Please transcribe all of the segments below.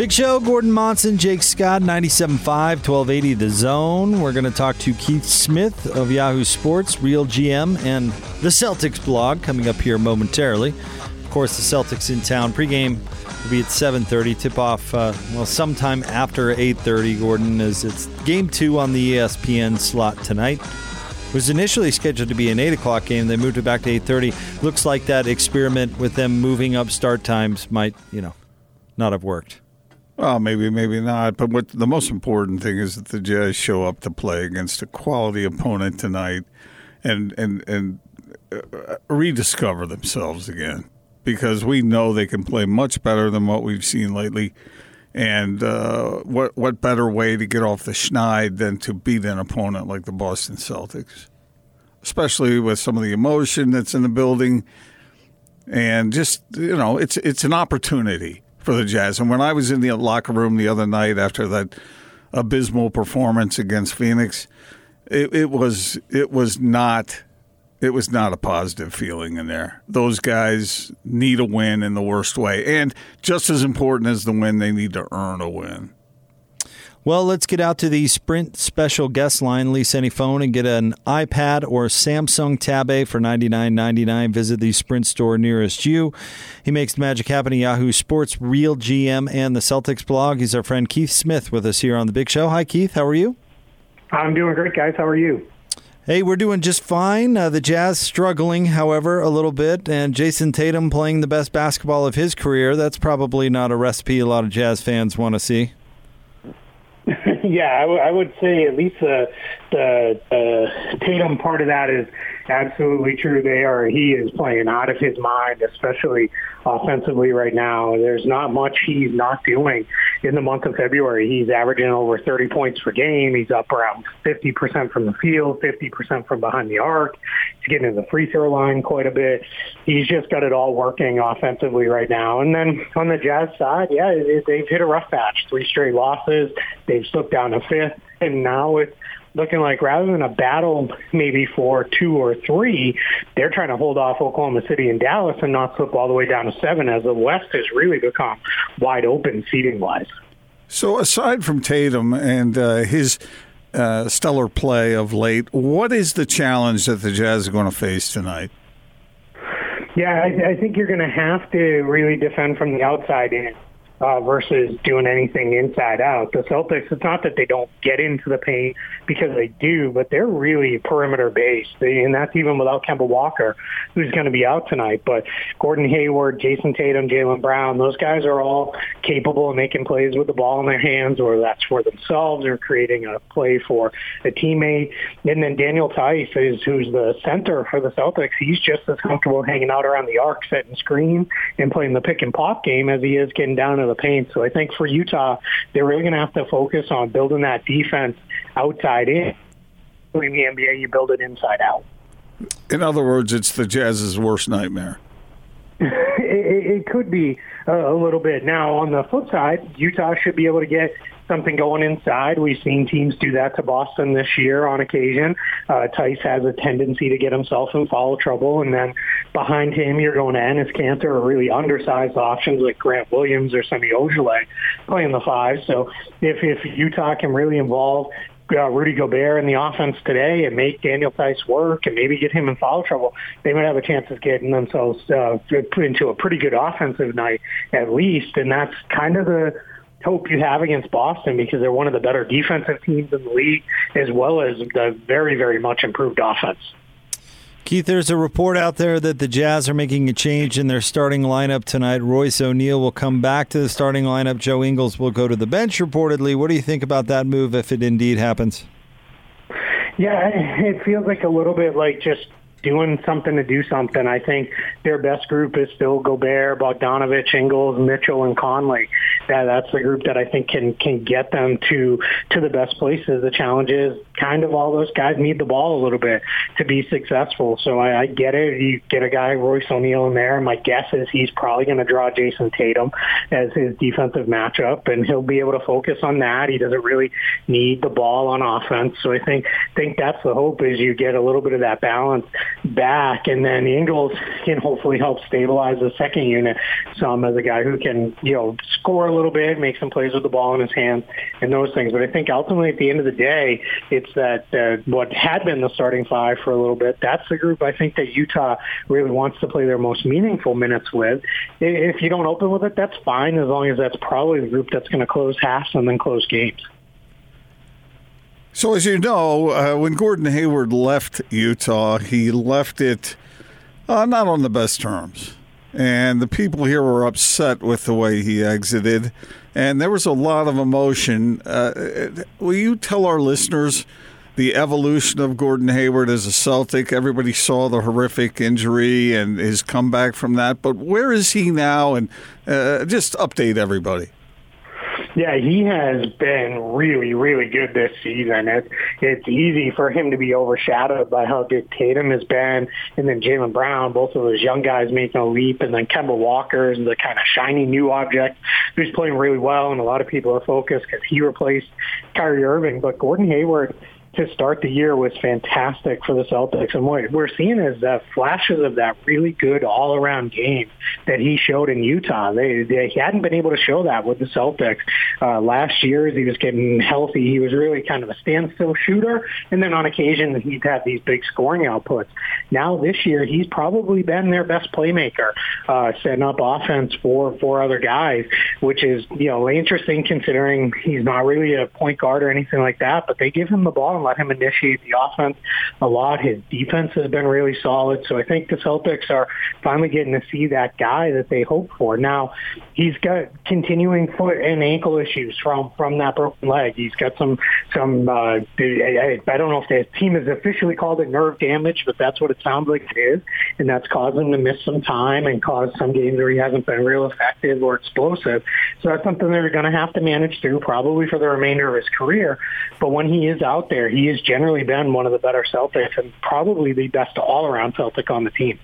Big Show, Gordon Monson, Jake Scott, 97.5, 1280 The Zone. We're going to talk to Keith Smith of Yahoo Sports, RealGM, and the Celtics blog coming up here momentarily. Of course, the Celtics in town. Pregame will be at 7.30. Tip-off, uh, well, sometime after 8.30, Gordon, as it's game two on the ESPN slot tonight. Was initially scheduled to be an 8 o'clock game. They moved it back to 8.30. Looks like that experiment with them moving up start times might, you know, not have worked. Well, maybe, maybe not. But what the most important thing is that the Jazz show up to play against a quality opponent tonight, and and and uh, rediscover themselves again because we know they can play much better than what we've seen lately. And uh, what what better way to get off the schneid than to beat an opponent like the Boston Celtics, especially with some of the emotion that's in the building, and just you know, it's it's an opportunity for the Jazz. And when I was in the locker room the other night after that abysmal performance against Phoenix, it, it was it was not it was not a positive feeling in there. Those guys need a win in the worst way, and just as important as the win, they need to earn a win. Well, let's get out to the Sprint special guest line. Lease any phone and get an iPad or Samsung Tab A for $99.99. Visit the Sprint store nearest you. He makes the magic happen at Yahoo Sports, RealGM, and the Celtics blog. He's our friend Keith Smith with us here on The Big Show. Hi, Keith. How are you? I'm doing great, guys. How are you? Hey, we're doing just fine. Uh, the Jazz struggling, however, a little bit, and Jayson Tatum playing the best basketball of his career. That's probably not a recipe a lot of Jazz fans want to see. yeah, I, w- I would say at least the the uh, Tatum part of that is absolutely true. They are he is playing out of his mind, especially offensively right now. There's not much he's not doing in the month of February. He's averaging over 30 points per game. He's up around 50% from the field, 50% from behind the arc. He's getting to the free throw line quite a bit. He's just got it all working offensively right now. And then on the Jazz side, yeah, they've hit a rough patch. Three straight losses. They've slipped down to fifth. And now it's looking like rather than a battle maybe for two or three, they're trying to hold off Oklahoma City and Dallas and not slip all the way down to seven as the West has really become wide open seating wise. So aside from Tatum and uh, his uh, stellar play of late, what is the challenge that the Jazz are going to face tonight? Yeah, I, I think you're going to have to really defend from the outside in uh, versus doing anything inside out. The Celtics, it's not that they don't get into the paint because they do, but they're really perimeter based, they, and that's even without Kemba Walker, who's going to be out tonight. But Gordon Hayward, Jayson Tatum, Jaylen Brown, those guys are all capable of making plays with the ball in their hands, or that's for themselves or creating a play for a teammate. And then Daniel Theis is who's the center for the Celtics. He's just as comfortable hanging out around the arc, setting screen, and playing the pick and pop game as he is getting down to the paint. So I think for Utah, they're really going to have to focus on building that defense outside in. In the NBA, you build it inside out. In other words, it's the Jazz's worst nightmare. it, it could be a, a little bit. Now, on the flip side, Utah should be able to get something going inside. We've seen teams do that to Boston this year on occasion. Uh, Theis has a tendency to get himself in foul trouble, and then behind him, you're going to Enes Kanter or really undersized options like Grant Williams or Semi Ojeleye playing the five. So if if Utah can really involve uh, Rudy Gobert in the offense today and make Daniel Theis work and maybe get him in foul trouble, they might have a chance of getting themselves uh, into a pretty good offensive night at least. And that's kind of the hope you have against Boston because they're one of the better defensive teams in the league as well as the very, very much improved offense. Keith, there's a report out there that the Jazz are making a change in their starting lineup tonight. Royce O'Neale will come back to the starting lineup. Joe Ingles will go to the bench, reportedly. What do you think about that move if it indeed happens? Yeah, it feels like a little bit like just doing something to do something. I think their best group is still Gobert, Bogdanovic, Ingles, Mitchell, and Conley. That that's the group that I think can can get them to to the best places. The challenge is kind of all those guys need the ball a little bit to be successful. So I, I get it. You get a guy Royce O'Neale in there. My guess is he's probably going to draw Jayson Tatum as his defensive matchup, and he'll be able to focus on that. He doesn't really need the ball on offense. So I think think that's the hope is you get a little bit of that balance back, and then Ingles can hopefully help stabilize the second unit some as a guy who can you know score a little bit, make some plays with the ball in his hands, and those things. But I think ultimately at the end of the day, it's that uh, what had been the starting five for a little bit. That's the group I think that Utah really wants to play their most meaningful minutes with. If you don't open with it, that's fine as long as that's probably the group that's going to close halves and then close games. So, as you know, uh, when Gordon Hayward left Utah, he left it uh, not on the best terms. And the people here were upset with the way he exited. And there was a lot of emotion. Uh, will you tell our listeners the evolution of Gordon Hayward as a Celtic? Everybody saw the horrific injury and his comeback from that. But where is he now? And uh, just update everybody. Yeah, he has been really, really good this season. It's it's easy for him to be overshadowed by how good Tatum has been, and then Jaylen Brown, both of those young guys making a leap, and then Kemba Walker is the kind of shiny new object who's playing really well, and a lot of people are focused because he replaced Kyrie Irving. But Gordon Hayward to start the year was fantastic for the Celtics. And what we're seeing is that flashes of that really good all-around game that he showed in Utah. They, they he hadn't been able to show that with the Celtics uh, last year as he was getting healthy. He was really kind of a standstill shooter, and then on occasion he's had these big scoring outputs. Now this year he's probably been their best playmaker, uh, setting up offense for for other guys, which is you know interesting considering he's not really a point guard or anything like that. But they give him the ball and let him initiate the offense a lot. His defense has been really solid. So I think the Celtics are finally getting to see that guy that they hope for. Now, he's got continuing foot and ankle issues from from that broken leg. He's got some some uh, I, I don't know if the team has officially called it nerve damage, but that's what it sounds like it is, and that's caused him to miss some time and caused some games where he hasn't been real effective or explosive. So that's something they're going to have to manage through probably for the remainder of his career. But when he is out there, he has generally been one of the better Celtics and probably the best all-around Celtic on the team.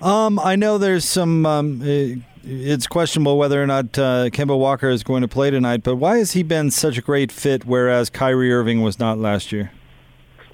Um, I know there's some. Um, it's questionable whether or not uh, Kemba Walker is going to play tonight, but why has he been such a great fit, whereas Kyrie Irving was not last year?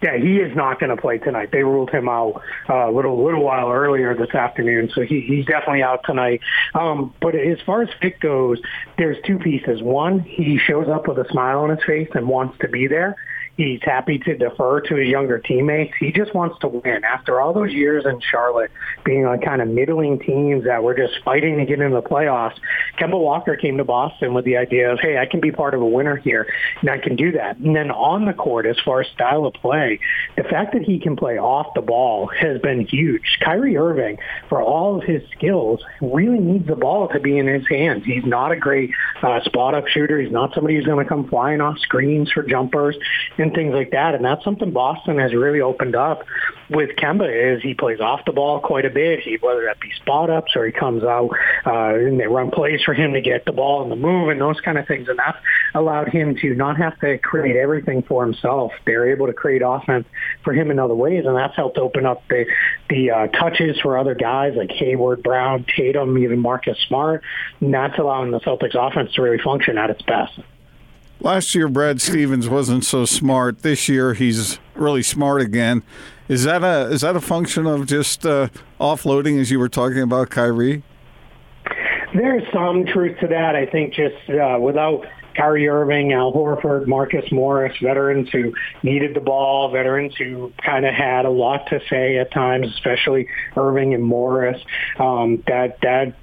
Yeah, he is not going to play tonight. They ruled him out uh, a little little while earlier this afternoon, so he, he's definitely out tonight. Um, but as far as fit goes, there's two pieces. One, he shows up with a smile on his face and wants to be there. He's happy to defer to his younger teammates. He just wants to win. After all those years in Charlotte, being on kind of middling teams that were just fighting to get into the playoffs, Kemba Walker came to Boston with the idea of, hey, I can be part of a winner here, and I can do that. And then on the court, as far as style of play, the fact that he can play off the ball has been huge. Kyrie Irving, for all of his skills, really needs the ball to be in his hands. He's not a great uh, spot-up shooter. He's not somebody who's going to come flying off screens for jumpers. And things like that. And that's something Boston has really opened up with Kemba is he plays off the ball quite a bit. He whether that be spot ups or he comes out uh, and they run plays for him to get the ball in the move and those kind of things. And that's allowed him to not have to create everything for himself. They're able to create offense for him in other ways, and that's helped open up the the uh, touches for other guys like Hayward, Brown, Tatum, even Marcus Smart. And that's allowing the Celtics offense to really function at its best. Last year, Brad Stevens wasn't so smart. This year, he's really smart again. Is that a is that a function of just uh, offloading, as you were talking about, Kyrie? There's some truth to that. I think just uh, without Kyrie Irving, Al Horford, Marcus Morris, veterans who needed the ball, veterans who kind of had a lot to say at times, especially Irving and Morris. Um, that that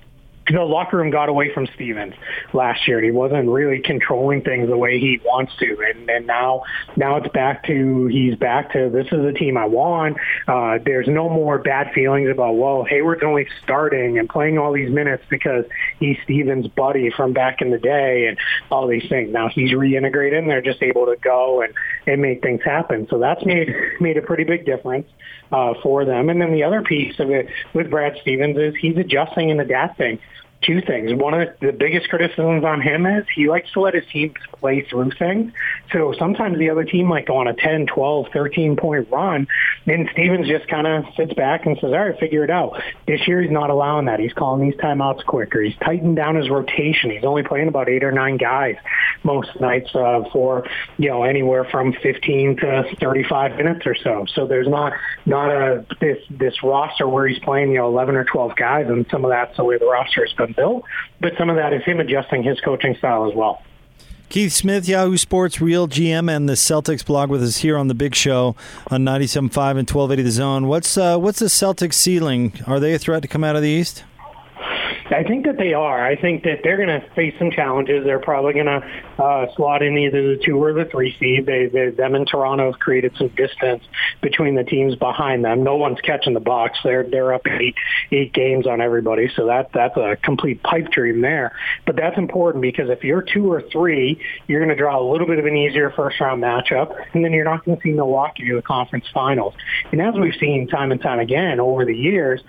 the locker room got away from Stevens last year. And he wasn't really controlling things the way he wants to, and and now now it's back to he's back to this is the team I want. Uh, there's no more bad feelings about well Hayward's only starting and playing all these minutes because he's Stevens' buddy from back in the day and all these things. Now he's reintegrated and they're just able to go and and make things happen. So that's made made a pretty big difference uh, for them. And then the other piece of it with Brad Stevens is he's adjusting and adapting two things. One of the biggest criticisms on him is he likes to let his team play through things. So sometimes the other team might go on a 10, 12, 13 point run, and Stevens just kind of sits back and says, all right, figure it out. This year he's not allowing that. He's calling these timeouts quicker. He's tightened down his rotation. He's only playing about eight or nine guys most nights uh, for, you know, anywhere from 15 to 35 minutes or so. So there's not, not a, this, this roster where he's playing, you know, 11 or 12 guys, and some of that's the way the roster has been built, but some of that is him adjusting his coaching style as well. Keith Smith, Yahoo Sports, RealGM, and the Celtics blog with us here on the Big Show on 97.5 and 1280 The Zone. What's uh, what's the Celtics ceiling? Are they a threat to come out of the East? I think that they are. I think that they're going to face some challenges. They're probably going to uh, slot in either the two or the three seed. They, they, them and Toronto have created some distance between the teams behind them. No one's catching the Bucks. They're they're up eight eight games on everybody. So that that's a complete pipe dream there. But that's important because if you're two or three, you're going to draw a little bit of an easier first round matchup, and then you're not going to see Milwaukee to the conference finals. And as we've seen time and time again over the years,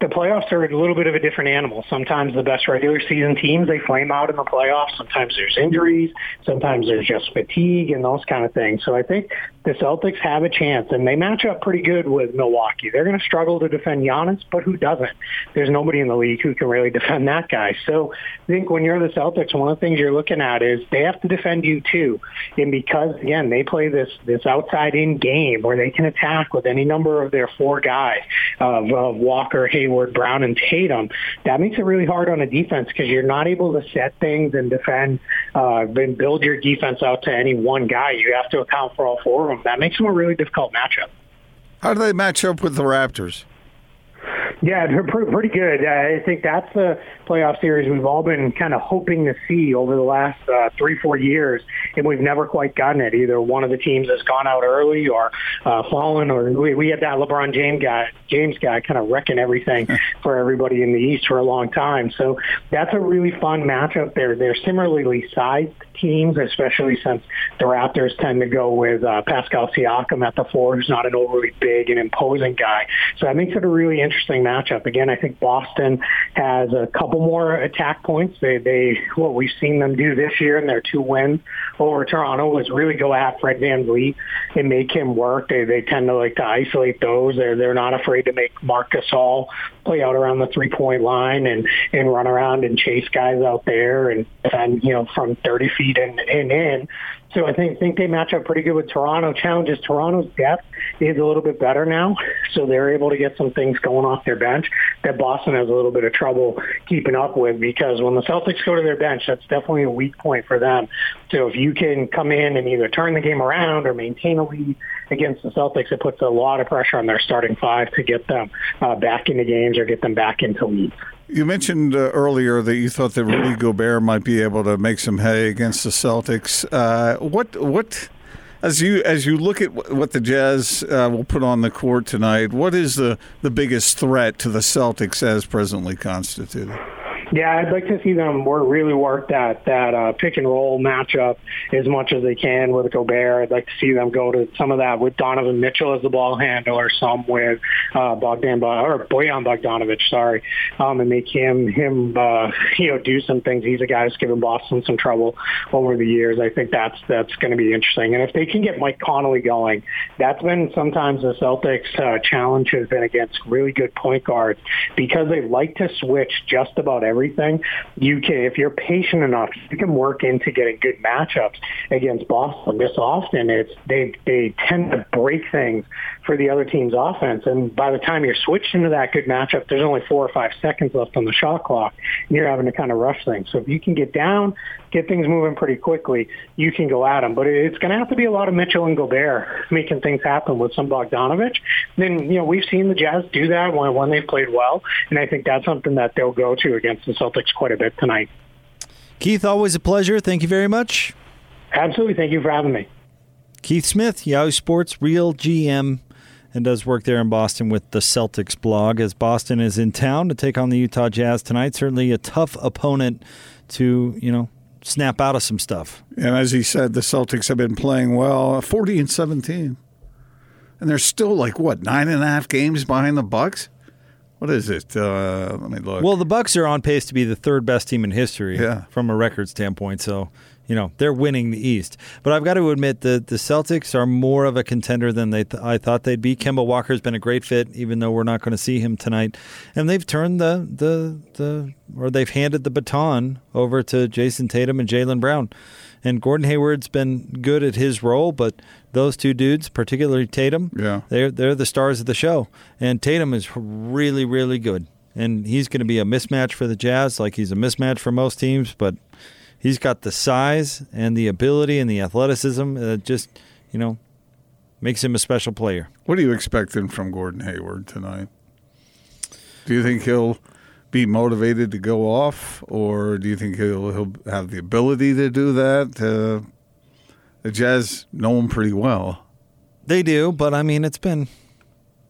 the playoffs are a little bit of a different animal. Sometimes the best regular season teams they flame out in the playoffs. Sometimes there's injuries. Sometimes there's just fatigue and those kind of things. So I think the Celtics have a chance, and they match up pretty good with Milwaukee. They're going to struggle to defend Giannis, but who doesn't? There's nobody in the league who can really defend that guy. So I think when you're the Celtics, one of the things you're looking at is they have to defend you too. And because again they play this this outside in game where they can attack with any number of their four guys of, of Walker, Hayward, Brown, and Tatum, that makes it really hard on a defense because you're not able to set things and defend uh, and build your defense out to any one guy. You have to account for all four of them. That makes them a really difficult matchup. How do they match up with the Raptors? Yeah, they're pretty good. I think that's the playoff series we've all been kind of hoping to see over the last uh, three, four years, and we've never quite gotten it. Either one of the teams has gone out early or uh, fallen, or we, we had that LeBron James guy, James guy, kind of wrecking everything for everybody in the East for a long time. So that's a really fun matchup. There, they're similarly sized teams, especially since the Raptors tend to go with uh, Pascal Siakam at the four, who's not an overly big and imposing guy. So that makes it a really interesting matchup. Again, I think Boston has a couple more attack points. They, they what we've seen them do this year in their two wins over Toronto was really go at Fred Van VanVleet and make him work. They, they tend to like to isolate those. They're, they're not afraid to make Marc Gasol play out around the three point line and, and run around and chase guys out there and, and, you know, from 30 feet and, and in. So I think think they match up pretty good with Toronto. Challenges Toronto's depth is a little bit better now, so they're able to get some things going off their bench that Boston has a little bit of trouble keeping up with because when the Celtics go to their bench, that's definitely a weak point for them. So if you can come in and either turn the game around or maintain a lead against the Celtics, it puts a lot of pressure on their starting five to get them uh, back into games or get them back into leads. You mentioned uh, earlier that you thought that Rudy Gobert might be able to make some hay against the Celtics. Uh, what what as you as you look at what the Jazz uh, will put on the court tonight, what is the the biggest threat to the Celtics as presently constituted? Yeah, I'd like to see them work, really work that that uh, pick and roll matchup as much as they can with Gobert. I'd like to see them go to some of that with Donovan Mitchell as the ball handler, some with uh, Bogdan or Bojan Bogdanovic, sorry, um, and make him him uh, you know do some things. He's a guy who's given Boston some trouble over the years. I think that's that's going to be interesting. And if they can get Mike Conley going, that's been sometimes the Celtics' uh, challenge has been against really good point guards because they like to switch just about every everything, can, if you're patient enough, you can work into getting good matchups against Boston. This often, it's they they tend to break things for the other team's offense, and by the time you're switched into that good matchup, there's only four or five seconds left on the shot clock, and you're having to kind of rush things. So if you can get down, get things moving pretty quickly, you can go at them. But it's going to have to be a lot of Mitchell and Gobert making things happen with some Bogdanovic. Then you know we've seen the Jazz do that when when they've played well, and I think that's something that they'll go to against the Celtics quite a bit tonight. Keith, always a pleasure. Thank you very much. Absolutely. Thank you for having me. Keith Smith, Yahoo Sports, RealGM, and does work there in Boston with the Celtics blog. As Boston is in town to take on the Utah Jazz tonight, certainly a tough opponent to you know snap out of some stuff. And as he said, the Celtics have been playing well, forty and seventeen, and they're still like what nine and a half games behind the Bucks. What is it? Uh, let me look. Well, the Bucks are on pace to be the third best team in history Yeah. from a record standpoint. So, you know, they're winning the East. But I've got to admit that the Celtics are more of a contender than they th- I thought they'd be. Kemba Walker's been a great fit, even though we're not going to see him tonight. And they've turned the the the or they've handed the baton over to Jayson Tatum and Jaylen Brown. And Gordon Hayward's been good at his role, but those two dudes, particularly Tatum, Yeah. they're they're the stars of the show. And Tatum is really, really good. And he's going to be a mismatch for the Jazz, like he's a mismatch for most teams, but he's got the size and the ability and the athleticism that just, you know, makes him a special player. what are you expecting from Gordon Hayward tonight? Do you think he'll be motivated to go off, or do you think he'll he'll have the ability to do that? Uh, the Jazz know him pretty well. They do, but I mean, it's been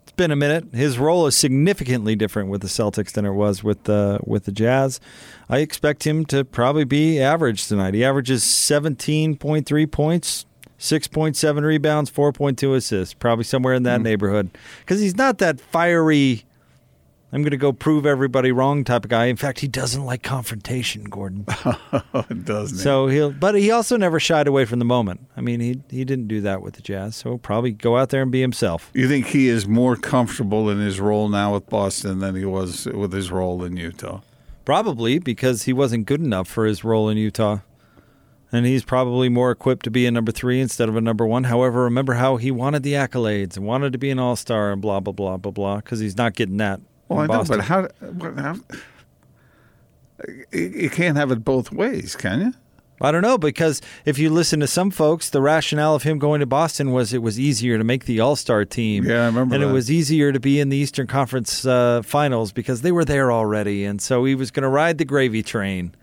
it's been a minute. His role is significantly different with the Celtics than it was with the with the Jazz. I expect him to probably be average tonight. He averages 17.3 points, 6.7 rebounds, 4.2 assists, probably somewhere in that hmm. neighborhood. Cuz he's not that fiery I'm going to go prove everybody wrong type of guy. In fact, he doesn't like confrontation, Gordon. Doesn't he? So he'll, but he also never shied away from the moment. I mean, he he didn't do that with the Jazz. So he'll probably go out there and be himself. You think he is more comfortable in his role now with Boston than he was with his role in Utah? Probably because he wasn't good enough for his role in Utah. And he's probably more equipped to be a number three instead of a number one. However, remember how he wanted the accolades and wanted to be an all star and blah, blah, blah, blah, blah, because he's not getting that. Well, I in know, but how, what, how? You you can't have it both ways, can you? I don't know because if you listen to some folks, the rationale of him going to Boston was it was easier to make the All Star team. Yeah, I remember And that. it was easier to be in the Eastern Conference uh, Finals because they were there already, and so he was going to ride the gravy train.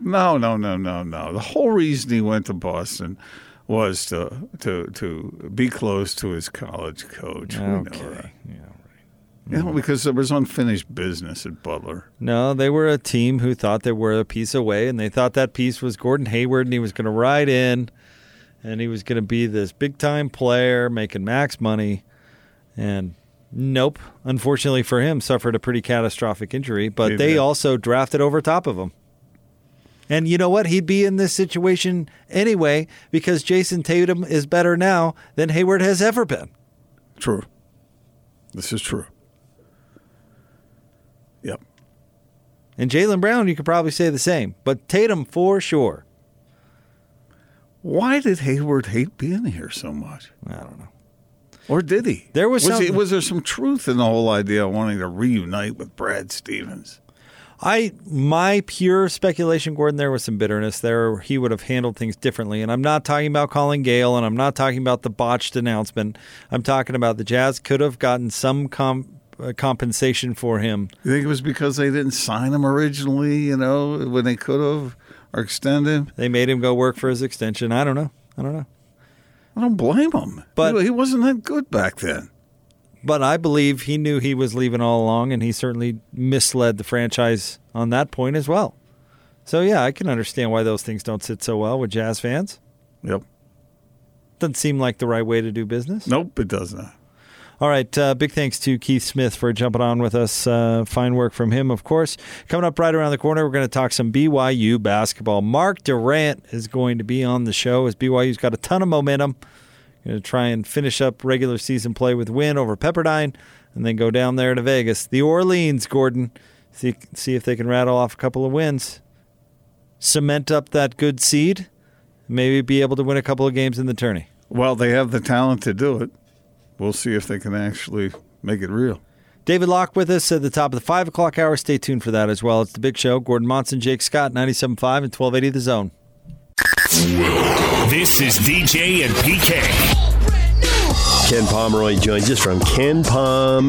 No, no, no, no, no. The whole reason he went to Boston was to to to be close to his college coach. We know. Okay. Yeah. You know, because there was unfinished business at Butler. No, they were a team who thought they were a piece away, and they thought that piece was Gordon Hayward, and he was going to ride in, and he was going to be this big time player making max money. And nope, unfortunately for him, suffered a pretty catastrophic injury, but He they also drafted over top of him. And you know what? He'd be in this situation anyway because Jayson Tatum is better now than Hayward has ever been. True. This is true. Yep. And Jaylen Brown, you could probably say the same, but Tatum for sure. Why did Hayward hate being here so much? I don't know. Or did he? There was was, he, some- was there some truth in the whole idea of wanting to reunite with Brad Stevens? I my pure speculation, Gordon, there was some bitterness there. He would have handled things differently, and I'm not talking about calling Gail, and I'm not talking about the botched announcement. I'm talking about the Jazz could have gotten some com- uh, compensation for him. You think it was because they didn't sign him originally, you know, when they could have, or extend him? They made him go work for his extension. I don't know. I don't know. I don't blame him. But- he, he wasn't that good back then. But I believe he knew he was leaving all along, and he certainly misled the franchise on that point as well. So yeah, I can understand why those things don't sit so well with Jazz fans. Yep. Doesn't seem like the right way to do business. Nope, it does not. All right. Uh, big thanks to Keith Smith for jumping on with us. Uh, fine work from him, of course. Coming up right around the corner, we're going to talk some BYU basketball. Mark Durrant is going to be on the show as BYU's got a ton of momentum. Going to try and finish up regular season play with win over Pepperdine, and then go down there to Vegas, the Orleans. Gordon, see see if they can rattle off a couple of wins, cement up that good seed, maybe be able to win a couple of games in the tourney. Well, they have the talent to do it. We'll see if they can actually make it real. David Locke with us at the top of the 5 o'clock hour. Stay tuned for that as well. It's the big show. Gordon Monson, Jake Scott, 97.5 and 1280 The Zone. This is DJ and PK. Ken Pomeroy joins us from kenpom.com.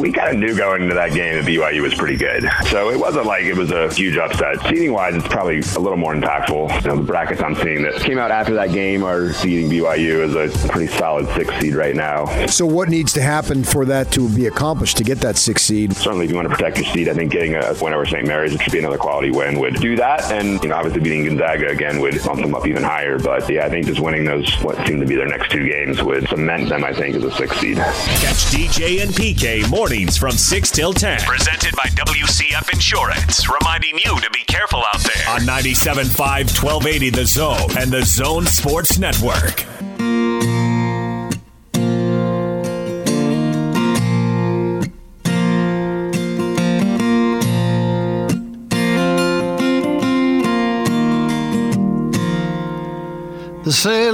We kind of knew going into that game that BYU was pretty good. So it wasn't like it was a huge upset. Seating wise, it's probably a little more impactful. You know, the brackets I'm seeing that came out after that game are seeding BYU as a pretty solid six seed right now. So what needs to happen for that to be accomplished to get that six seed? Certainly, if you want to protect your seed, I think getting a win over St. Mary's, which should be another quality win, would do that. And, you know, obviously beating Gonzaga again would bump them up even higher. But yeah, I think just winning those, what seem to be their next two games, would cement them, I think, as a six seed. Catch DJ and PK mornings from 6 till 10. Presented by WCF Insurance, reminding you to be careful out there on 97.5 1280 The Zone and the Zone Sports Network. They say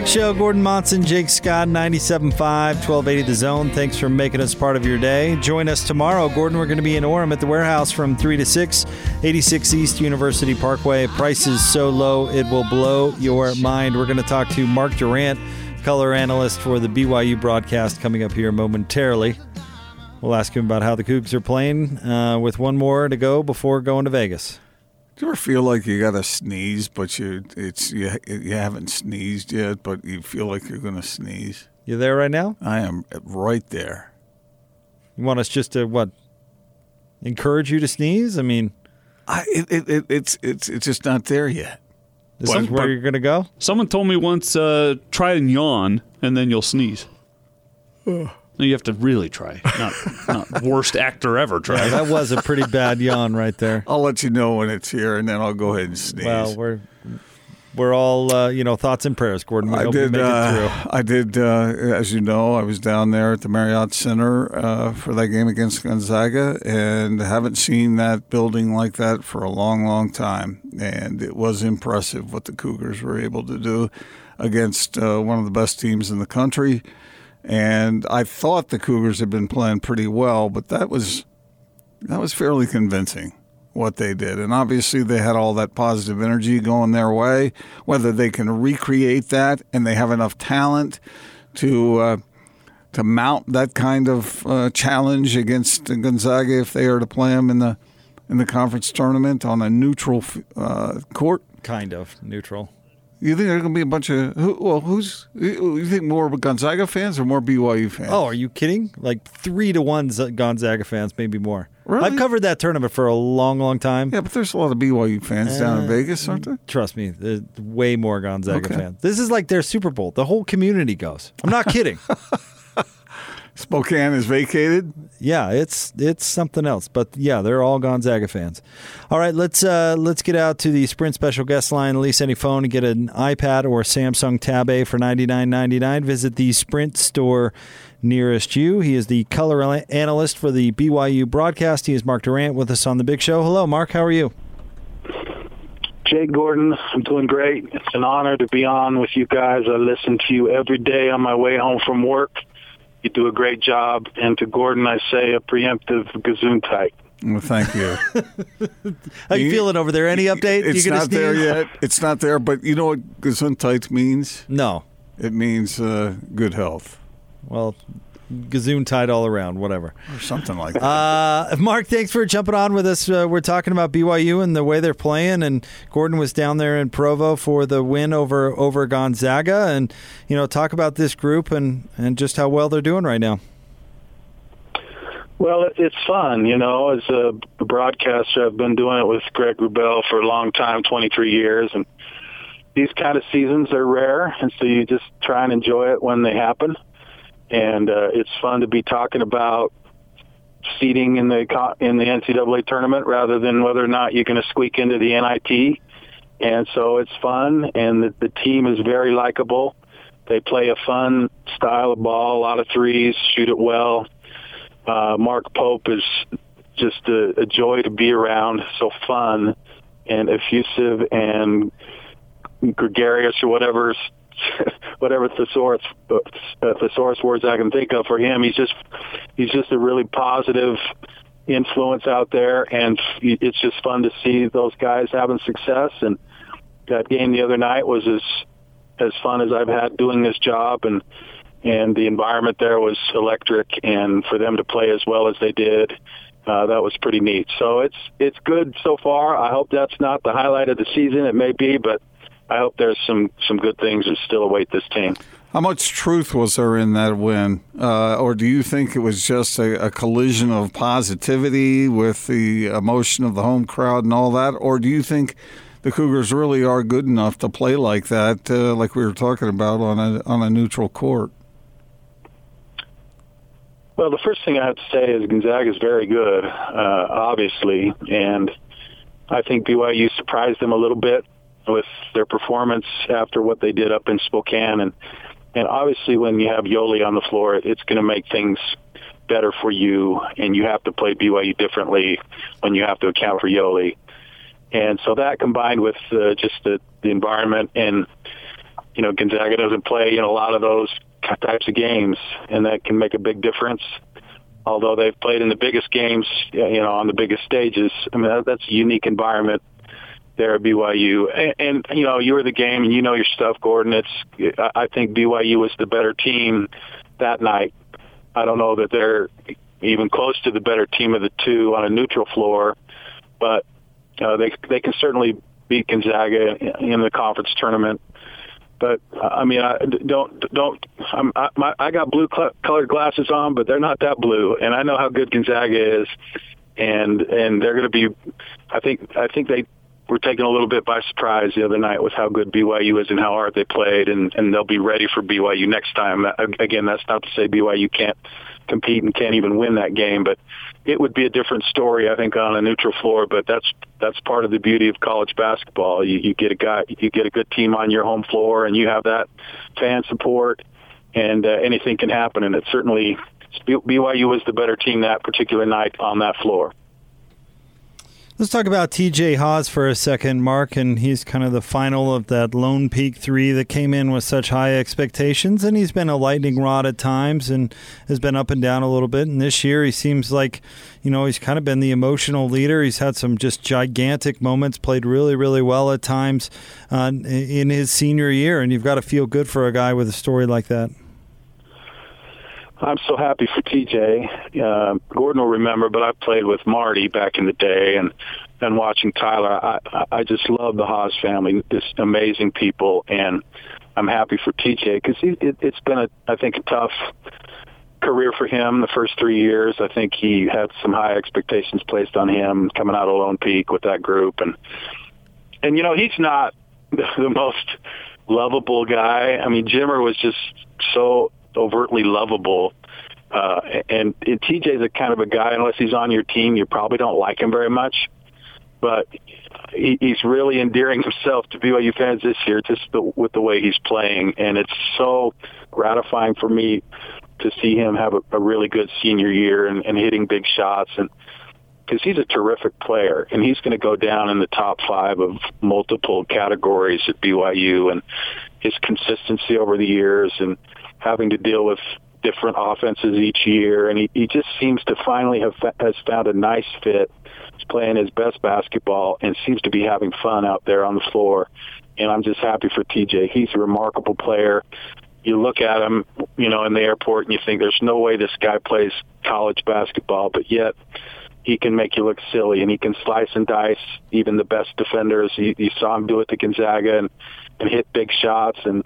Big Show, Gordon Monson, Jake Scott, 97.5, 1280 The Zone. Thanks for making us part of your day. Join us tomorrow. Gordon, we're going to be in Orem at the warehouse from 3 to 6, 86 East University Parkway. Price is so low, it will blow your mind. We're going to talk to Mark Durrant, color analyst for the BYU broadcast, coming up here momentarily. We'll ask him about how the Cougs are playing uh, with one more to go before going to Vegas. Do you ever feel like you got to sneeze, but you it's you, you haven't sneezed yet, but you feel like you're going to sneeze? You there right now? I am right there. You want us just to, what, encourage you to sneeze? I mean, I it, it, it it's it's it's just not there yet. this But- is where but- you're going to go? Someone told me once, uh, try and yawn, and then you'll sneeze. No, you have to really try, not not worst actor ever try. That was a pretty bad yawn right there. I'll let you know when it's here, and then I'll go ahead and sneeze. Well, we're we're all uh, you know thoughts and prayers, Gordon. We I hope you did. make it Uh, through. I did. Uh, as you know, I was down there at the Marriott Center uh, for that game against Gonzaga, and haven't seen that building like that for a long, long time. And it was impressive what the Cougars were able to do against uh, one of the best teams in the country. And I thought the Cougars had been playing pretty well, but that was that was fairly convincing what they did. And obviously, they had all that positive energy going their way. Whether they can recreate that and they have enough talent to uh, to mount that kind of uh, challenge against Gonzaga if they are to play them in the in the conference tournament on a neutral uh, court. Kind of neutral. You think there's going to be a bunch of who, well, who's you think more Gonzaga fans or more BYU fans? Oh, are you kidding? Like three to one Gonzaga fans, maybe more. Really? I've covered that tournament for a long, long time. yeah, but there's a lot of BYU fans down in Uh, Vegas, aren't there? Trust me, there's way more Gonzaga Okay. fans. This is like their Super Bowl. The whole community goes. I'm not kidding. Spokane is vacated. yeah, it's it's something else. But yeah, they're all Gonzaga fans. All right, let's uh, let's get out to the Sprint special guest line. Lease any phone and get an iPad or Samsung Tab A for ninety nine ninety nine. Visit the Sprint store nearest you. He is the color analyst for the BYU broadcast. He is Mark Durrant with us on the Big Show. Hello, Mark. How are you? Jake Gordon, I'm doing great. It's an honor to be on with you guys. I listen to you every day on my way home from work. You do a great job. And to Gordon, I say a preemptive gazoon tight. Well, thank you. How you You- feeling over there? Any update? It's you gonna not there yet. It's not there, but you know what Gesundheit means? No. It means uh, good health Well, gazoon tied all around. Whatever. or something like that. Uh, Mark, thanks for jumping on with us. Uh, we're talking about BYU and the way they're playing, and Gordon was down there in Provo for the win over over Gonzaga, and you know talk about this group and and just how well they're doing right now. Well, it's fun, you know. As a broadcaster, I've been doing it with Greg Wrubell for a long time, 23 years, and these kind of seasons are rare, and so you just try and enjoy it when they happen. And uh, it's fun to be talking about seeding in the in the NCAA tournament rather than whether or not you're going to squeak into the NIT. And so it's fun, and the, the team is very likable. They play a fun style of ball, a lot of threes, shoot it well. Uh, Mark Pope is just a, a joy to be around, so fun and effusive and gregarious or whatever whatever thesaurus uh, thesaurus words I can think of for him. He's just he's just a really positive influence out there, and it's just fun to see those guys having success. And that game the other night was as as fun as I've had doing this job, and and the environment there was electric, and for them to play as well as they did. Uh, that was pretty neat. So it's it's good so far. I hope that's not the highlight of the season. It may be, but I hope there's some some good things that still await this team. How much truth was there in that win, uh, or do you think it was just a, a, collision of positivity with the emotion of the home crowd and all that, or do you think the Cougars really are good enough to play like that, uh, like we were talking about on a on a neutral court? Well, the first thing I have to say is Gonzaga is very good, uh, obviously, and I think BYU surprised them a little bit with their performance after what they did up in Spokane, and and obviously when you have Yoeli on the floor, it's going to make things better for you, and you have to play BYU differently when you have to account for Yoeli, and so that combined with uh, just the the environment and you know Gonzaga doesn't play in a lot of those types of games, and that can make a big difference. Although they've played in the biggest games, you know, on the biggest stages, I mean that, that's a unique environment there at BYU. And, and you know, you were the game, and you know your stuff, Gordon. It's I think BYU was the better team that night. I don't know that they're even close to the better team of the two on a neutral floor, but uh, they they can certainly beat Gonzaga in the conference tournament. But I mean, I don't don't. I'm, I, my, I got blue cl- colored glasses on, but they're not that blue, and I know how good Gonzaga is, and and they're going to be. I think I think they were taken a little bit by surprise the other night with how good BYU is and how hard they played, and and they'll be ready for BYU next time. Again, that's not to say BYU can't compete and can't even win that game, but it would be a different story, I think, on a neutral floor. But that's that's part of the beauty of college basketball. You, you get a guy, you get a good team on your home floor, and you have that fan support, and uh, anything can happen. And it certainly BYU was the better team that particular night on that floor. Let's talk about TJ Haws for a second, Mark. And he's kind of the final of that Lone Peak three that came in with such high expectations. And he's been a lightning rod at times and has been up and down a little bit. And this year, he seems like, you know, he's kind of been the emotional leader. He's had some just gigantic moments, played really, really well at times uh, in his senior year. And you've got to feel good for a guy with a story like that. I'm so happy for TJ. Uh, Gordon will remember, but I played with Marty back in the day, and and watching Tyler, I I just love the Haws family, just amazing people, and I'm happy for TJ because it, it's been a I think a tough career for him the first three years. I think he had some high expectations placed on him coming out of Lone Peak with that group, and and you know he's not the most lovable guy. I mean, Jimmer was just so overtly lovable. Uh, and, and TJ's a kind of a guy, unless he's on your team, you probably don't like him very much. But he, he's really endearing himself to BYU fans this year, just the, with the way he's playing, and it's so gratifying for me to see him have a, a really good senior year and, and hitting big shots, and because he's a terrific player, and he's going to go down in the top five of multiple categories at BYU, and his consistency over the years, and having to deal with different offenses each year, and he, he just seems to finally have has found a nice fit. He's playing his best basketball and seems to be having fun out there on the floor. And I'm just happy for TJ. He's a remarkable player. You look at him, you know, in the airport, and you think there's no way this guy plays college basketball, but yet he can make you look silly, and he can slice and dice even the best defenders. You, you saw him do it to Gonzaga and, and hit big shots, and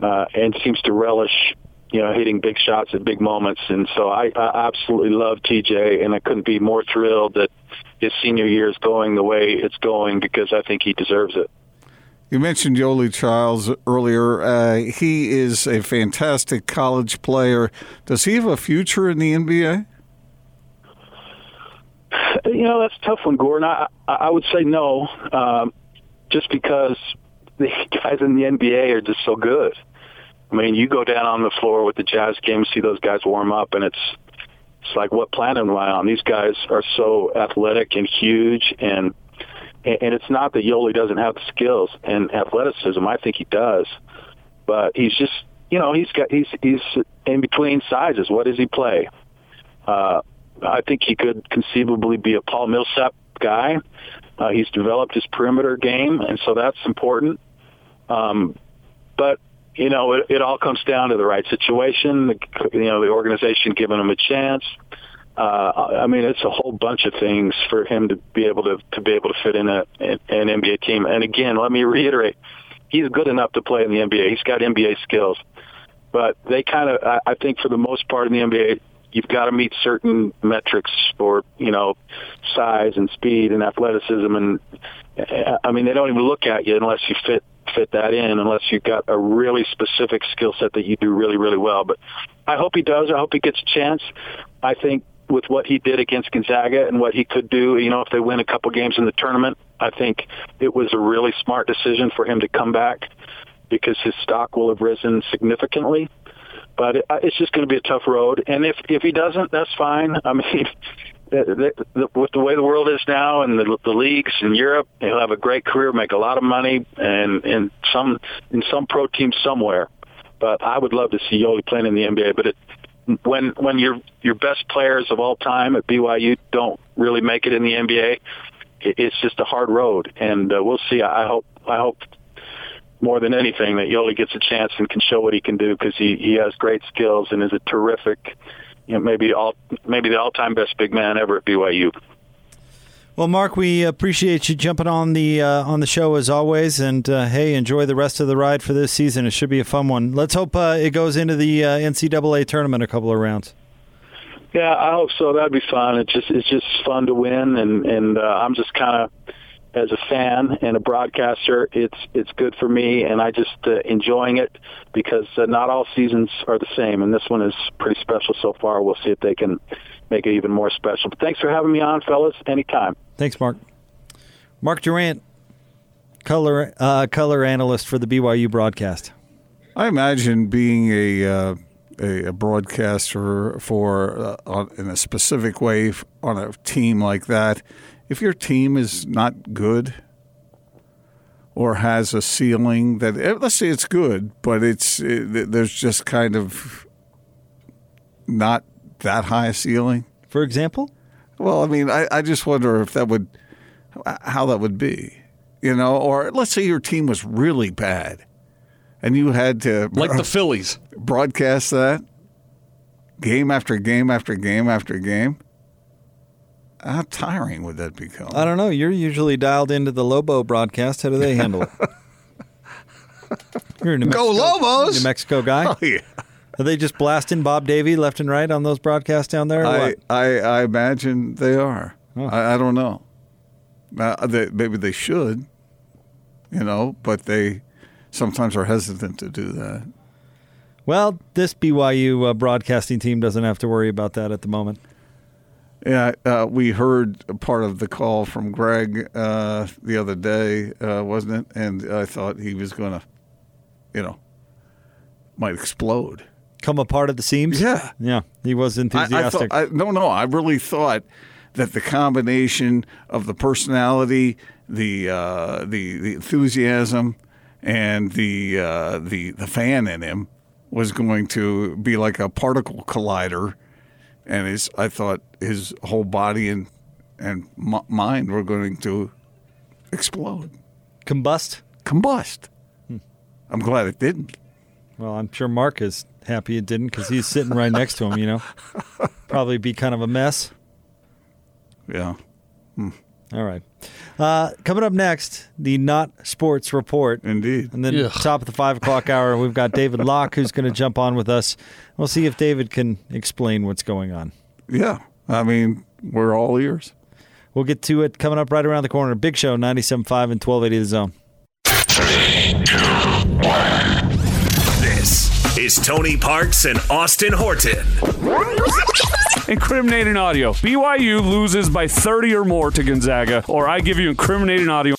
uh, and seems to relish, you know, hitting big shots at big moments. And so I, I absolutely love TJ, and I couldn't be more thrilled that his senior year is going the way it's going because I think he deserves it. You mentioned Yoeli Childs earlier. Uh, he is a fantastic college player. Does he have a future in the NBA? You know, that's a tough one, Gordon. I, I would say no, um, just because the guys in the NBA are just so good. I mean, you go down on the floor with the Jazz game, see those guys warm up, and it's it's like what planet am I on? These guys are so athletic and huge, and and it's not that Yoeli doesn't have the skills and athleticism. I think he does, but he's just you know he's got he's he's in between sizes. What does he play? Uh, I think he could conceivably be a Paul Millsap guy. Uh, he's developed his perimeter game, and so that's important. Um, but you know, it, it all comes down to the right situation. The, you know, the organization giving him a chance. Uh, I mean, it's a whole bunch of things for him to be able to to be able to fit in a an NBA team. And again, let me reiterate, he's good enough to play in the NBA. He's got NBA skills, but they kind of, I, I think, for the most part in the NBA, you've got to meet certain metrics for you know size and speed and athleticism and I mean they don't even look at you unless you fit fit that in unless you've got a really specific skill set that you do really really well. But I hope he does. I hope he gets a chance. I think with what he did against Gonzaga and what he could do you know if they win a couple games in the tournament I think it was a really smart decision for him to come back because his stock will have risen significantly but it, it's just going to be a tough road. And if if he doesn't, that's fine. I mean, the, the, the, with the way the world is now and the, the leagues in Europe, he'll have a great career, make a lot of money, and in some in some pro team somewhere. But I would love to see Yoeli playing in the NBA. But it, when when your your best players of all time at BYU don't really make it in the NBA, it, it's just a hard road. And uh, we'll see. I hope I hope more than anything that Yoeli gets a chance and can show what he can do because he he has great skills and is a terrific, you know, maybe all maybe the all time best big man ever at BYU. Well, Mark, we appreciate you jumping on the uh, on the show as always, and uh, hey, enjoy the rest of the ride for this season. It should be a fun one. Let's hope uh, it goes into the uh, NCAA tournament a couple of rounds. Yeah, I hope so. That'd be fun. It's just it's just fun to win, and and uh, I'm just kind of as a fan and a broadcaster, it's it's good for me, and I just uh, enjoying it because uh, not all seasons are the same, and this one is pretty special so far. We'll see if they can make it even more special. But thanks for having me on, fellas. Anytime. Thanks, Mark. Mark Durrant, color uh, color analyst for the BYU broadcast. I imagine being a uh, a, a, broadcaster for uh, on, in a specific way on a team like that if your team is not good or has a ceiling that eh, let's say it's good, but it's it, there's just kind of not that high a ceiling. For example, well, I mean, I, I just wonder if that would how that would be, you know, or let's say your team was really bad, and you had to like the Phillies broadcast that game after game after game after game. How tiring would that become? I don't know. You're usually dialed into the Lobo broadcast. How do they handle it? You're a New Mexico, Go Lobos! New Mexico guy. Oh yeah. Are they just blasting Bob Davie left and right on those broadcasts down there? I, I, I imagine they are. Oh. I, I, don't know. Uh, they, maybe they should, you know, but they sometimes are hesitant to do that. Well, this BYU uh, broadcasting team doesn't have to worry about that at the moment. Yeah, uh, we heard part of the call from Greg uh, the other day, uh, wasn't it? And I thought he was going to, you know, might explode. Come apart at the seams? Yeah. Yeah, he was enthusiastic. I, I thought, I, no, no, I really thought that the combination of the personality, the uh, the, the enthusiasm, and the uh, the the fan in him was going to be like a particle collider and his I thought his whole body and and m- mind were going to explode, combust, combust. Hmm. I'm glad it didn't. Well, I'm sure Mark is happy it didn't because he's sitting right next to him. You know, probably be kind of a mess. Yeah. Hmm. All right. Uh, coming up next, the Not Sports Report. Indeed. And then Ugh. top of the five o'clock hour, we've got David Locke who's going to jump on with us. We'll see if David can explain what's going on. Yeah. I mean, we're all ears. We'll get to it coming up right around the corner. Big Show, 97.5 and 1280 The Zone. Three, two, one. This is Tony Parks and Austin Horton. Incriminating audio. BYU loses by 30 or more to Gonzaga, or I give you incriminating audio.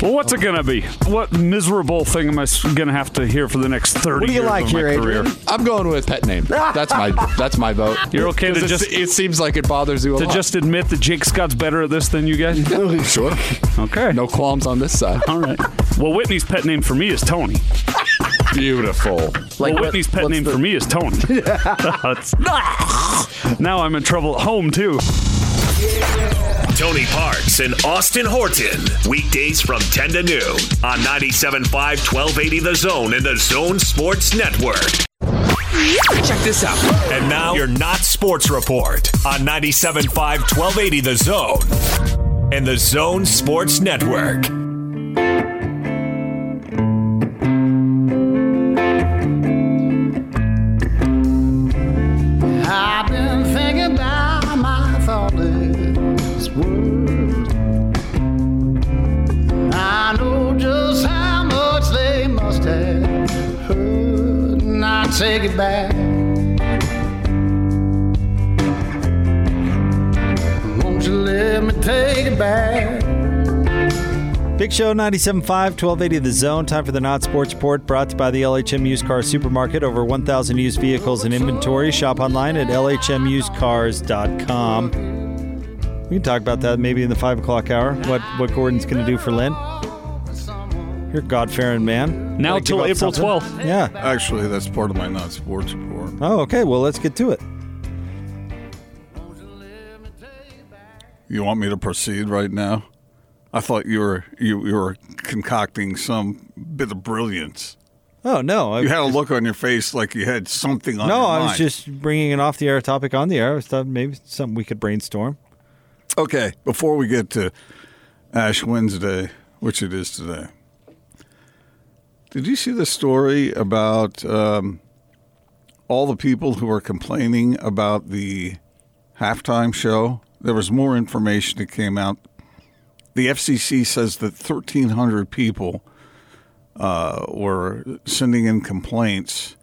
Well, what's it going to be? What miserable thing am I going to have to hear for the next 30 What do you years like of my here, career? Adrian? I'm going with pet name. That's my that's my vote. You're okay to 'Cause it's- just it seems like it bothers you a to lot. just admit that Jake Scott's better at this than you guys? sure. Okay. No qualms on this side. All right. Well, Whitney's pet name for me is Tony. Beautiful. well, Whitney's pet name for me is Tony. Now I'm in trouble at home too. Tony Parks and Austin Horton. Weekdays from 10 to noon on 97.5 1280 The Zone and The Zone Sports Network. Check this out. And now your Not Sports Report on 97.5 1280 The Zone and The Zone Sports Network. Take it back. Won't you let me take it back? Big Show 97.5, 1280 The Zone. Time for the Not Sports Report brought to you by the LHM Used Car Supermarket. Over 1,000 used vehicles in inventory. Shop online at LHMUsedCars.com. We can talk about that maybe in the 5 o'clock hour, what, what Gordon's going to do for Lynn. You're a God fearing man. Now Wanna give till up April something? 12th. Yeah. Actually, that's part of my not sports report. Oh, okay. Well, let's get to it. You want me to proceed right now? I thought you were you, you were concocting some bit of brilliance. Oh, no. I You had a just- look on your face like you had something on No, your I was mind. just bringing an off the air topic on the air. I thought maybe something we could brainstorm. Okay, before we get to Ash Wednesday, which it is today, did you see the story about um, all the people who are complaining about the halftime show? There was more information that came out. The FCC says that 1,300 people uh, were sending in complaints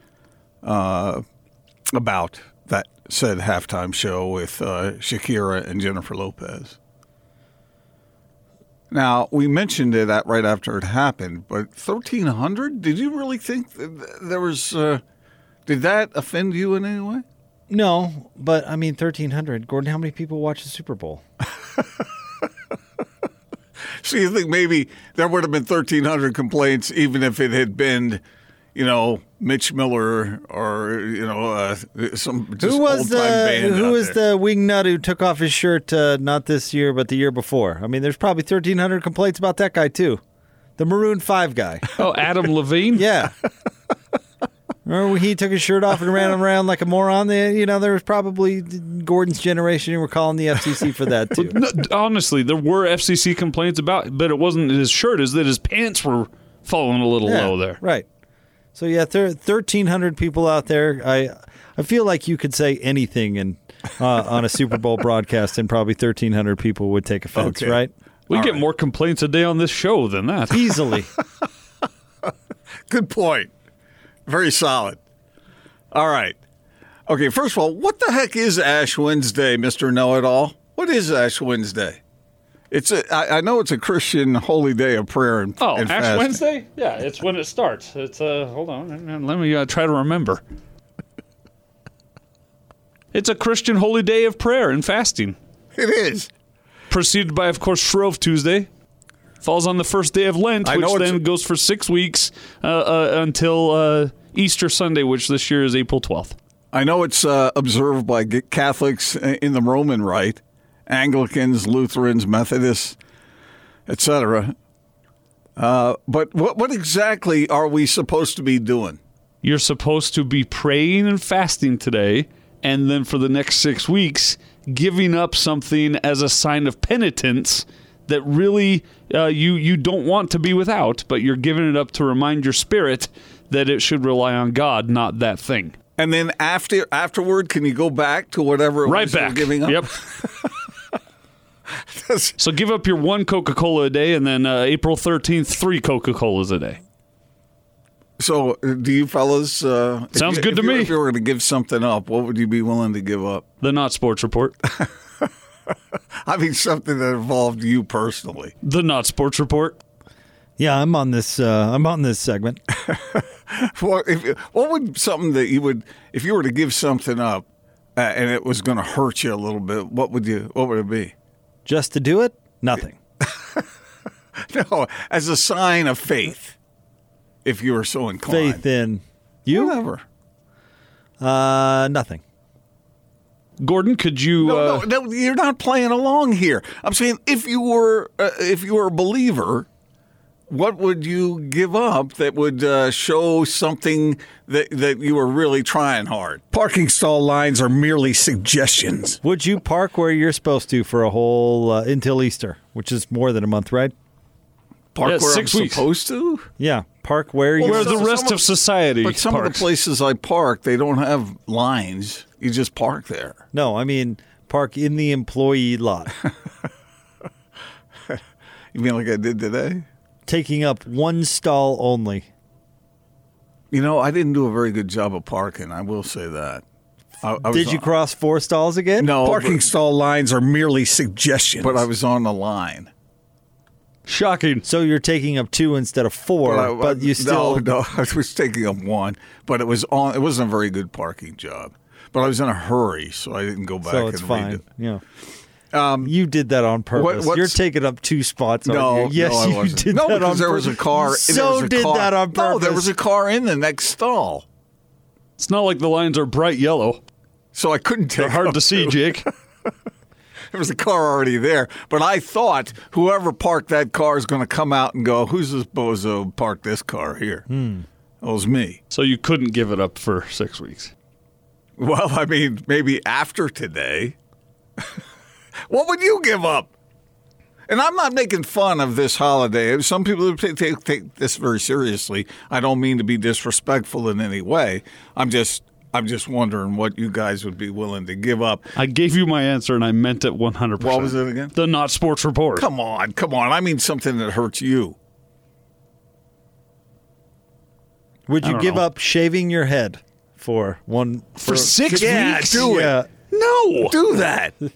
uh, about that said halftime show with uh, Shakira and Jennifer Lopez. Now we mentioned it at, right after it happened, but thirteen hundred. Did you really think that there was? Uh, did that offend you in any way? No, but I mean, 1,300. Gordon, how many people watch the Super Bowl? So you think maybe there would have been thirteen hundred complaints, even if it had been, you know, Mitch Miller or you know uh, some just who was the band who was there. the wing nut who took off his shirt uh, not this year but the year before? I mean, there's probably 1,300 complaints about that guy too, the Maroon Five guy. Oh, Adam Levine. yeah. Remember when he took his shirt off and ran around like a moron? There, you know, there was probably Gordon's generation who were calling the FCC for that too. No, honestly, there were FCC complaints about, but it wasn't his shirt; is that his pants were falling a little Yeah, low there. Right. So yeah, there thirteen hundred people out there. I I feel like you could say anything and uh, on a Super Bowl broadcast, and probably thirteen hundred people would take offense. Okay. Right? We get more complaints a day on this show than that. Easily. Good point. Very solid. All right. Okay, first of all, what the heck is Ash Wednesday, Mr. Know It All? What is Ash Wednesday? It's a, I, I know it's a Christian holy day of prayer and, Oh, and Ash fasting. Wednesday? Yeah, it's when it starts. It's uh, hold on, let me uh, try to remember. It's a Christian holy day of prayer and fasting. It is. Preceded by, of course, Shrove Tuesday. Falls on the first day of Lent, I which it's- then goes for six weeks uh, uh, until uh, Easter Sunday, which this year is April 12th. I know it's uh, observed by g- Catholics in the Roman Rite, Anglicans, Lutherans, Methodists, etc. Uh, but what, what exactly are we supposed to be doing? You're supposed to be praying and fasting today, and then for the next six weeks, giving up something as a sign of penitence that really uh, you you don't want to be without, but you're giving it up to remind your spirit that it should rely on God, not that thing. And then after afterward, can you go back to whatever it Right was you were back. giving up? Yep. so give up your one Coca Cola a day, and then uh, April 13th, three Coca Colas a day. So, uh, do you fellas? Uh, Sounds you- good if to you- me. If you were going to give something up, what would you be willing to give up? The Not Sports Report. I mean, something that involved you personally. The Not Sports Report. Yeah, I'm on this. Uh, I'm on this segment. What, if, what would something that you would, if you were to give something up, uh, and it was going to hurt you a little bit, what would you? What would it be? Just to do it, nothing. No, as a sign of faith. if you were so inclined. faith in you. Whatever. Uh, nothing. Gordon, could you? No, uh, no, no, you're not playing along here. I'm saying if you were uh, if you were a believer, what would you give up that would uh, show something that that you were really trying hard? Parking stall lines are merely suggestions. Would you park where you're supposed to for a whole uh, until Easter, which is more than a month, right? Park Yeah, where six I'm weeks. supposed to. Yeah, park where you. where the some rest of- of society But some of the places I park, they don't have lines. You just park there. No, I mean park in the employee lot, You mean like I did today? Taking up one stall only. You know, I didn't do a very good job of parking. I will say that. I, I was Did you on- cross four stalls again? No, Parking but- stall lines are merely suggestions. but I was on the line. Shocking. So you're taking up two instead of four, but, I- you still. no, no. I was taking up one, but it was on. It wasn't a very good parking job. But I was in a hurry, so I didn't go back So it's and fine. read it. Yeah. Um, you did that on purpose. what's- You're taking up two spots. No, you? yes, no, I you wasn't. did no, that on because there was a car. You So was a did car- that on purpose. No, there was a car in the next stall, It's not like the lines are bright yellow. so I couldn't take. They're hard up to see, two. Jake. There was a car already there, but I thought whoever parked that car is going to come out and go, "Who's this bozo parked this car here?" Hmm. It was me. So you couldn't give it up for six weeks. Well, I mean, maybe after today. what would you give up? And I'm not making fun of this holiday. Some people take, take, take this very seriously. I don't mean to be disrespectful in any way. I'm just I'm just wondering what you guys would be willing to give up. I gave you my answer and I meant it 100%. What was it again? The Not Sports Report. Come on, come on. I mean something that hurts you. Would you give know. up shaving your head for one For six Yeah, weeks? do it. Yeah, No. Do that.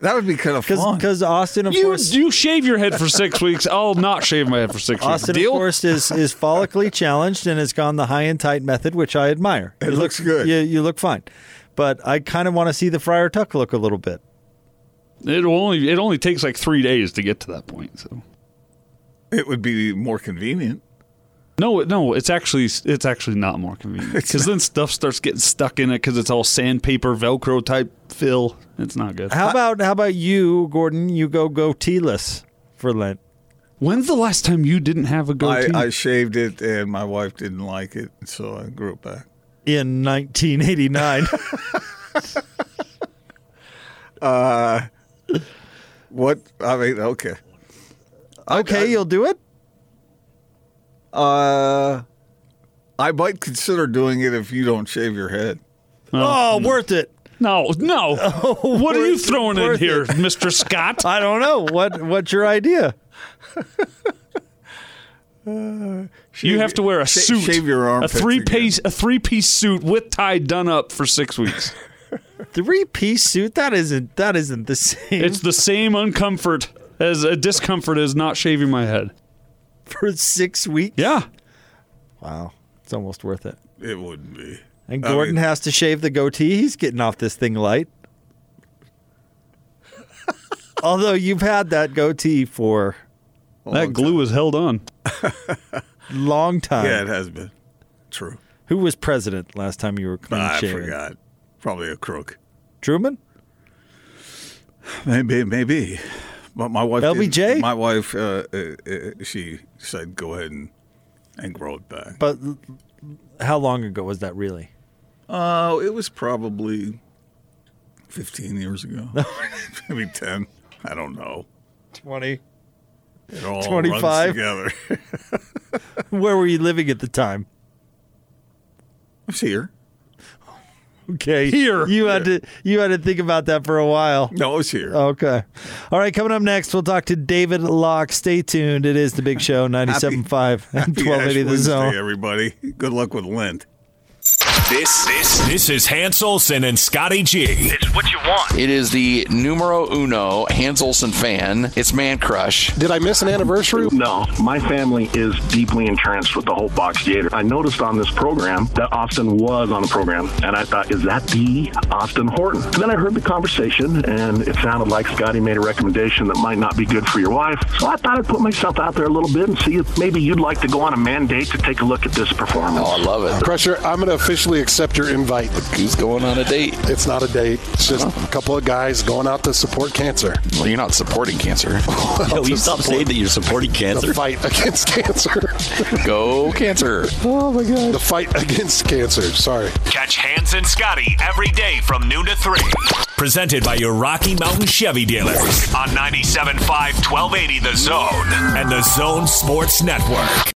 That would be kind of fun. because Austin, of You, course, you shave your head for six weeks. I'll not shave my head for six weeks. Austin, Deal? of course, is is follically challenged and has gone the high and tight method, which I admire. It looks good. You, you look fine, but I kind of want to see the Friar Tuck look a little bit. It only it only takes like three days to get to that point. So It would be more convenient. No, no, it's actually it's actually not more convenient because then stuff starts getting stuck in it because it's all sandpaper, Velcro type fill. It's not good. How about how about you, Gordon? You go goateeless for Lent. When's the last time you didn't have a I, goatee? I shaved it, and my wife didn't like it, so I grew it back. in 1989. Uh, what? I mean, okay. okay, you'll do it. Uh, I might consider doing it if you don't shave your head. Oh, worth it. no, no. what are you worth- throwing in worth here, it. Mr. Scott? I don't know what what's your idea. you have to wear a Sh- suit, shave your a armpits three piece, a three piece suit with tie done up for six weeks. Three piece suit that isn't that isn't the same It's the same uncomfort as a discomfort as not shaving my head. for six weeks. Yeah. Wow, it's almost worth it. It wouldn't be. And I Gordon mean- has to shave the goatee. He's getting off this thing light. Although you've had that goatee for that glue is held on. long time. Yeah, it has been. True. Who was president last time you were clean I shaven? forgot. Probably a crook. Truman? Maybe, maybe. But my wife. LBJ? didn't- My wife. Uh, uh, uh, she said, "Go ahead and and grow it back." But how long ago was that really? Uh, it was probably fifteen years ago. Maybe ten. I don't know. 20. It all 25? runs together. Where were you living at the time? I was here. Okay. Here. You had to you had to think about that for a while. No, I was here. Okay. All right, coming up next, we'll talk to David Locke. Stay tuned. It is the big show, 97.5 and 1280 Ash the zone. everybody. Good luck with Lent. This this this is Hans Olsen and Scotty G. It's what you want. It is the numero uno Hans Olsen fan. It's Man Crush. Did I miss an anniversary? No, my family is deeply entrenched with the whole box theater. I noticed on this program that Austin was on the program, and I thought, is that the Austin Horton? And then I heard the conversation, and it sounded like Scotty made a recommendation that might not be good for your wife. So I thought I'd put myself out there a little bit and see if maybe you'd like to go on a mandate to take a look at this performance. Oh, I love it. Crusher, I'm going to officially accept your invite. Who's going on a date? It's not a date. It's just a couple of guys going out to support cancer. Well, you're not supporting cancer. Yo, you stop saying that you're supporting cancer. The fight against cancer. Go cancer. Oh my god. The fight against cancer. Sorry. Catch Hans and Scotty every day from noon to 3. Presented by your Rocky Mountain Chevy dealers on 97.5 1280 The Zone and The Zone Sports Network.